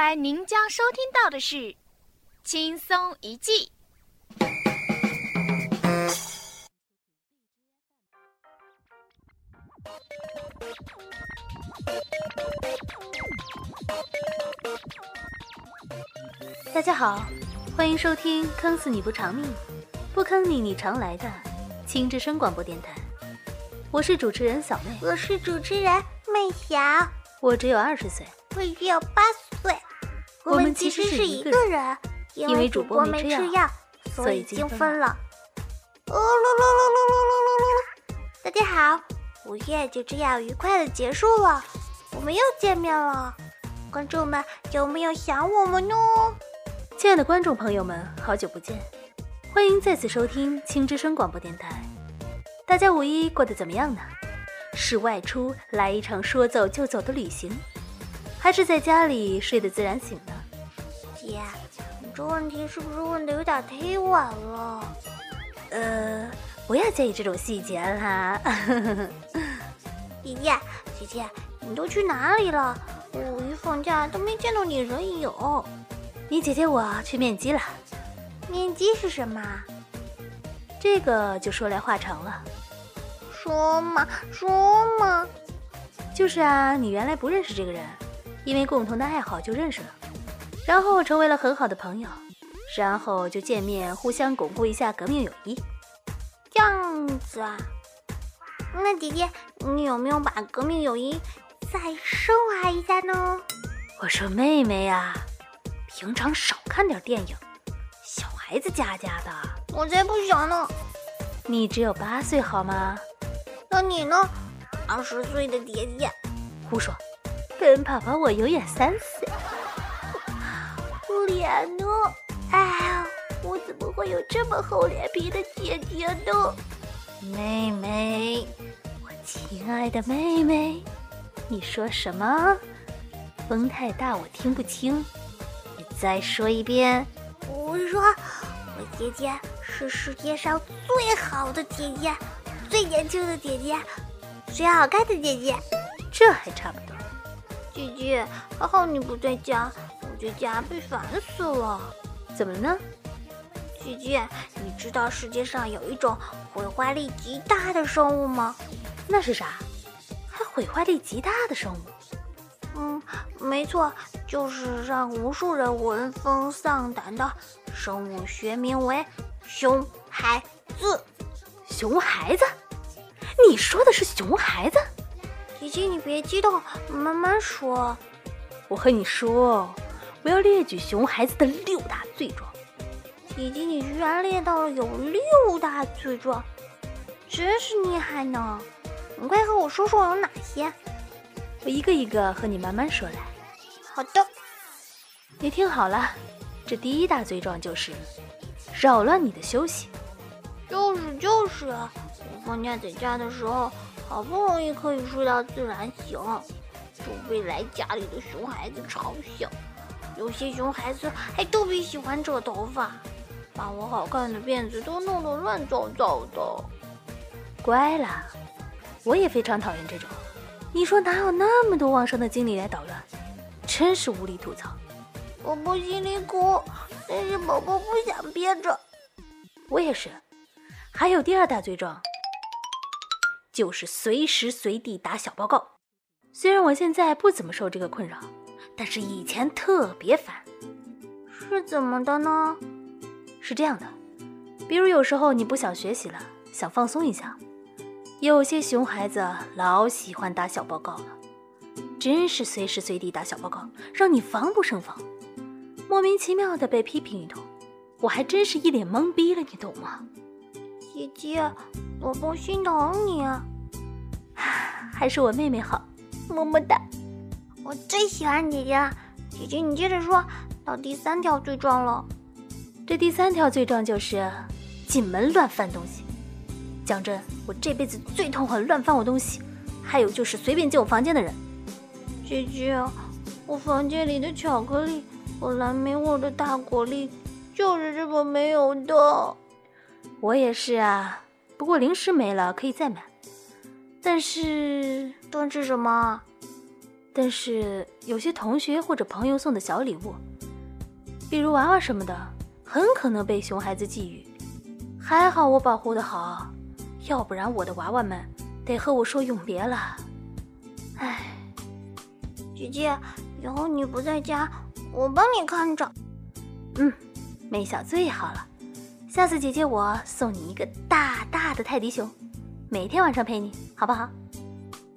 下来您将收听到的是《轻松一记》。大家好，欢迎收听《坑死你不偿命，不坑你你常来》的轻之声广播电台。我是主持人小妹，我是主持人妹条，我只有二十岁，我只有八其实是一个人，因为主播没吃药，所以精分了。噜噜噜噜噜噜噜噜！大家好，五月就这样愉快的结束了，我们又见面了。观众们有没有想我们呢？亲爱的观众朋友们，好久不见，欢迎再次收听青之声广播电台。大家五一过得怎么样呢？是外出来一场说走就走的旅行，还是在家里睡得自然醒呢？姐，你这问题是不是问的有点忒晚了？呃，不要在意这种细节啦。姐姐，姐姐，你都去哪里了？五一放假都没见到你人影。你姐姐我去面基了。面基是什么？这个就说来话长了。说嘛说嘛，就是啊，你原来不认识这个人，因为共同的爱好就认识了，然后成为了很好的朋友，然后就见面，互相巩固一下革命友谊。这样子啊？那姐姐，你有没有把革命友谊再升华一下呢？我说妹妹呀，平常少看点电影，小孩子家家的。我才不想呢。你只有八岁好吗？那你呢？二十岁的姐姐，胡说！跟爸爸我永远三岁。脸呢？哎，我怎么会有这么厚脸皮的姐姐呢？妹妹，我亲爱的妹妹，你说什么？风太大，我听不清。你再说一遍。我说，我姐姐是世界上最好的姐姐。最年轻的姐姐，最好看的姐姐，这还差不多。姐姐，还好你不在家，我在家被烦死了。怎么了呢？姐姐，你知道世界上有一种毁坏力极大的生物吗？那是啥？还毁坏力极大的生物？嗯，没错，就是让无数人闻风丧胆的生物，学名为熊孩子。熊孩子？你说的是熊孩子？姐姐，你别激动，慢慢说。我和你说，我要列举熊孩子的六大罪状。姐姐，你居然列到了有六大罪状，真是厉害呢！你快和我说说有哪些。我一个一个和你慢慢说来。好的，你听好了，这第一大罪状就是扰乱你的休息。就是就是，我放假在家的时候，好不容易可以睡到自然醒，就被来家里的熊孩子吵醒。有些熊孩子还特别喜欢扯头发，把我好看的辫子都弄得乱糟糟的。乖啦，我也非常讨厌这种。你说哪有那么多旺盛的精力来捣乱？真是无力吐槽。宝宝心里苦，但是宝宝不想憋着。我也是。还有第二大罪状，就是随时随地打小报告。虽然我现在不怎么受这个困扰，但是以前特别烦。是怎么的呢？是这样的，比如有时候你不想学习了，想放松一下，有些熊孩子老喜欢打小报告了，真是随时随地打小报告，让你防不胜防，莫名其妙的被批评一通，我还真是一脸懵逼了，你懂吗？姐姐，宝宝心疼你，还是我妹妹好，么么哒。我最喜欢姐姐了。姐姐，你接着说到第三条罪状了。这第三条罪状就是进门乱翻东西。讲真，我这辈子最痛恨乱翻我东西，还有就是随便进我房间的人。姐姐，我房间里的巧克力和蓝莓味的大果粒就是这么没有的。我也是啊，不过零食没了可以再买。但是，但是什么？但是有些同学或者朋友送的小礼物，比如娃娃什么的，很可能被熊孩子觊觎。还好我保护的好，要不然我的娃娃们得和我说永别了。唉，姐姐，以后你不在家，我帮你看着。嗯，妹小最好了。下次姐姐我送你一个大大的泰迪熊，每天晚上陪你，好不好？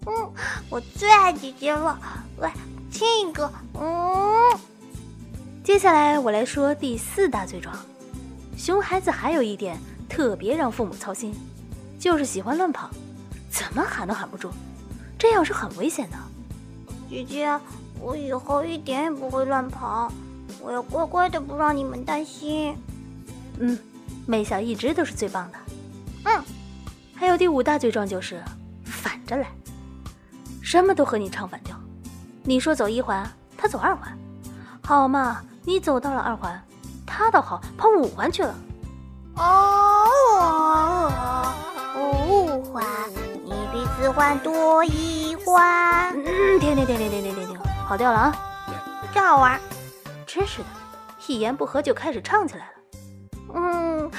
嗯，我最爱姐姐了，来亲一个。嗯，接下来我来说第四大罪状。熊孩子还有一点特别让父母操心，就是喜欢乱跑，怎么喊都喊不住，这样是很危险的。姐姐，我以后一点也不会乱跑，我要乖乖的，不让你们担心。嗯，妹小一直都是最棒的。嗯，还有第五大罪状就是反着来。什么都和你唱反调，你说走一环，他走二环，好嘛？你走到了二环，他倒好，跑五环去了。哦，五环，你比四环多一环。嗯，停停停停停停停停，跑调了啊！真好玩，真是的，一言不合就开始唱起来了。嗯，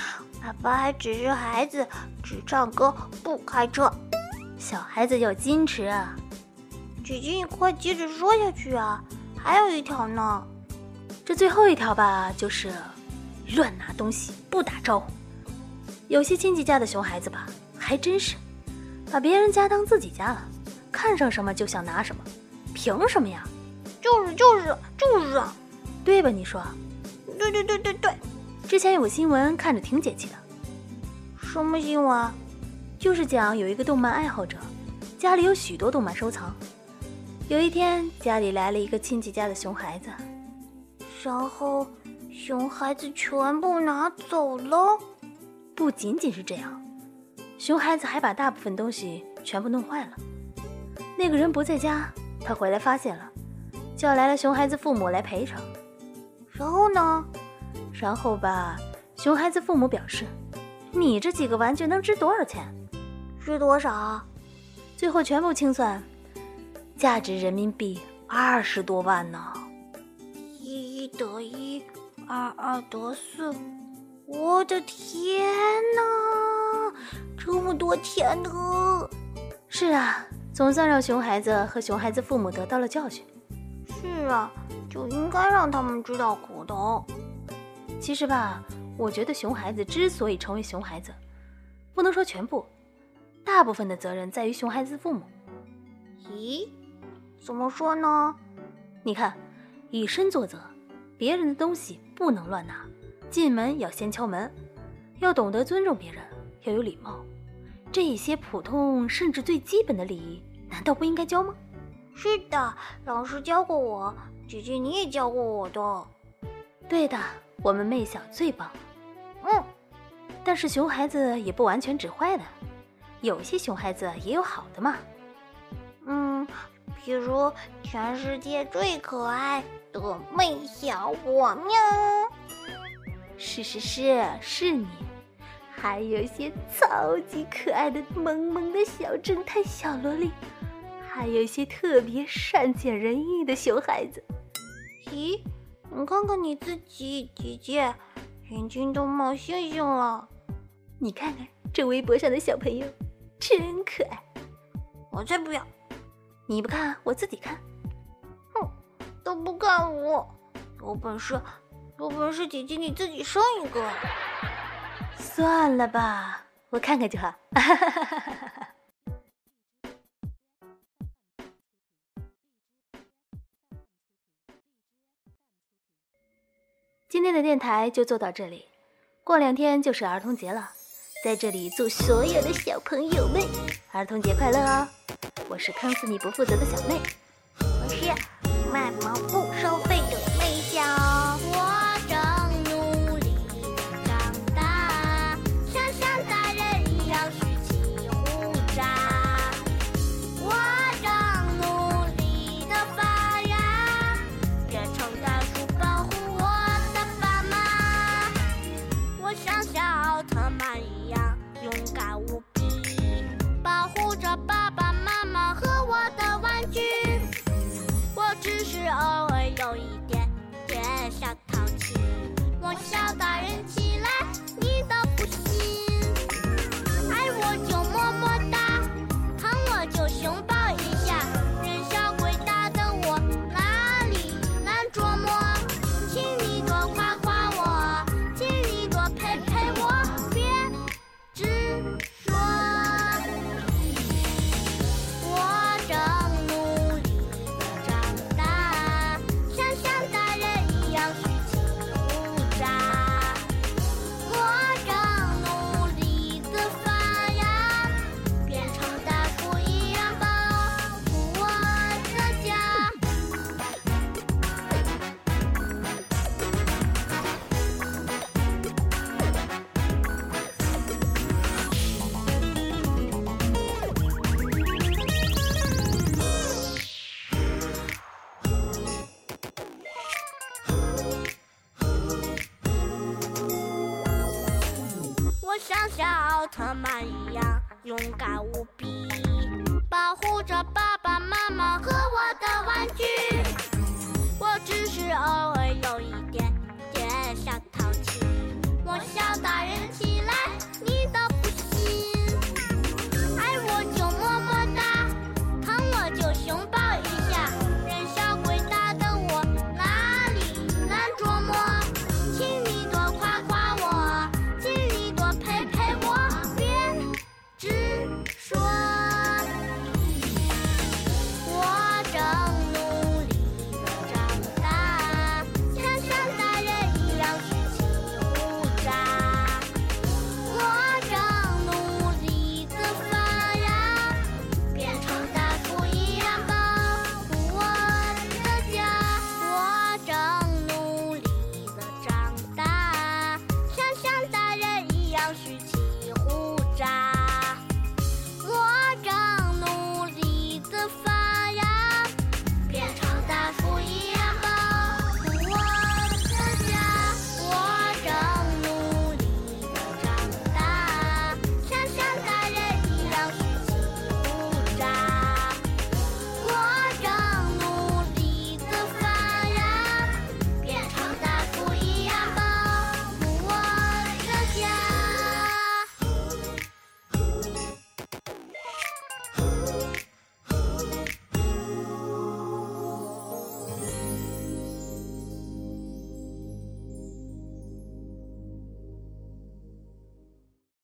爸爸还只是孩子，只唱歌不开车，小孩子要矜持啊。姐姐，你快接着说下去啊！还有一条呢，这最后一条吧，就是乱拿东西不打招呼。有些亲戚家的熊孩子吧，还真是把别人家当自己家了，看上什么就想拿什么，凭什么呀？就是就是就是啊，对吧？你说？对对对对对。之前有个新闻，看着挺解气的。什么新闻？就是讲有一个动漫爱好者，家里有许多动漫收藏。有一天，家里来了一个亲戚家的熊孩子，然后熊孩子全部拿走了。不仅仅是这样，熊孩子还把大部分东西全部弄坏了。那个人不在家，他回来发现了，叫来了熊孩子父母来赔偿。然后呢？然后吧，熊孩子父母表示：“你这几个玩具能值多少钱？值多少？”最后全部清算。价值人民币二十多万呢，一一得一，二二得四，我的天哪，这么多钱呢！是啊，总算让熊孩子和熊孩子父母得到了教训。是啊，就应该让他们知道苦头。其实吧，我觉得熊孩子之所以成为熊孩子，不能说全部，大部分的责任在于熊孩子父母。咦？怎么说呢？你看，以身作则，别人的东西不能乱拿，进门要先敲门，要懂得尊重别人，要有礼貌，这一些普通甚至最基本的礼仪，难道不应该教吗？是的，老师教过我，姐姐你也教过我的。对的，我们妹小最棒。嗯，但是熊孩子也不完全指坏的，有些熊孩子也有好的嘛。比如全世界最可爱的妹小我喵，是是是是你，还有些超级可爱的萌萌的小侦探小萝莉，还有些特别善解人意的熊孩子。咦，你看看你自己，姐姐，眼睛都冒星星了。你看看这微博上的小朋友，真可爱。我才不要。你不看，我自己看。哼，都不看我，有本事，有本事，姐姐你自己生一个。算了吧，我看看就好。今天的电台就做到这里，过两天就是儿童节了，在这里祝所有的小朋友们儿童节快乐哦！我是坑死你不负责的小妹。我是卖萌不收特曼一样勇敢无比，保护着。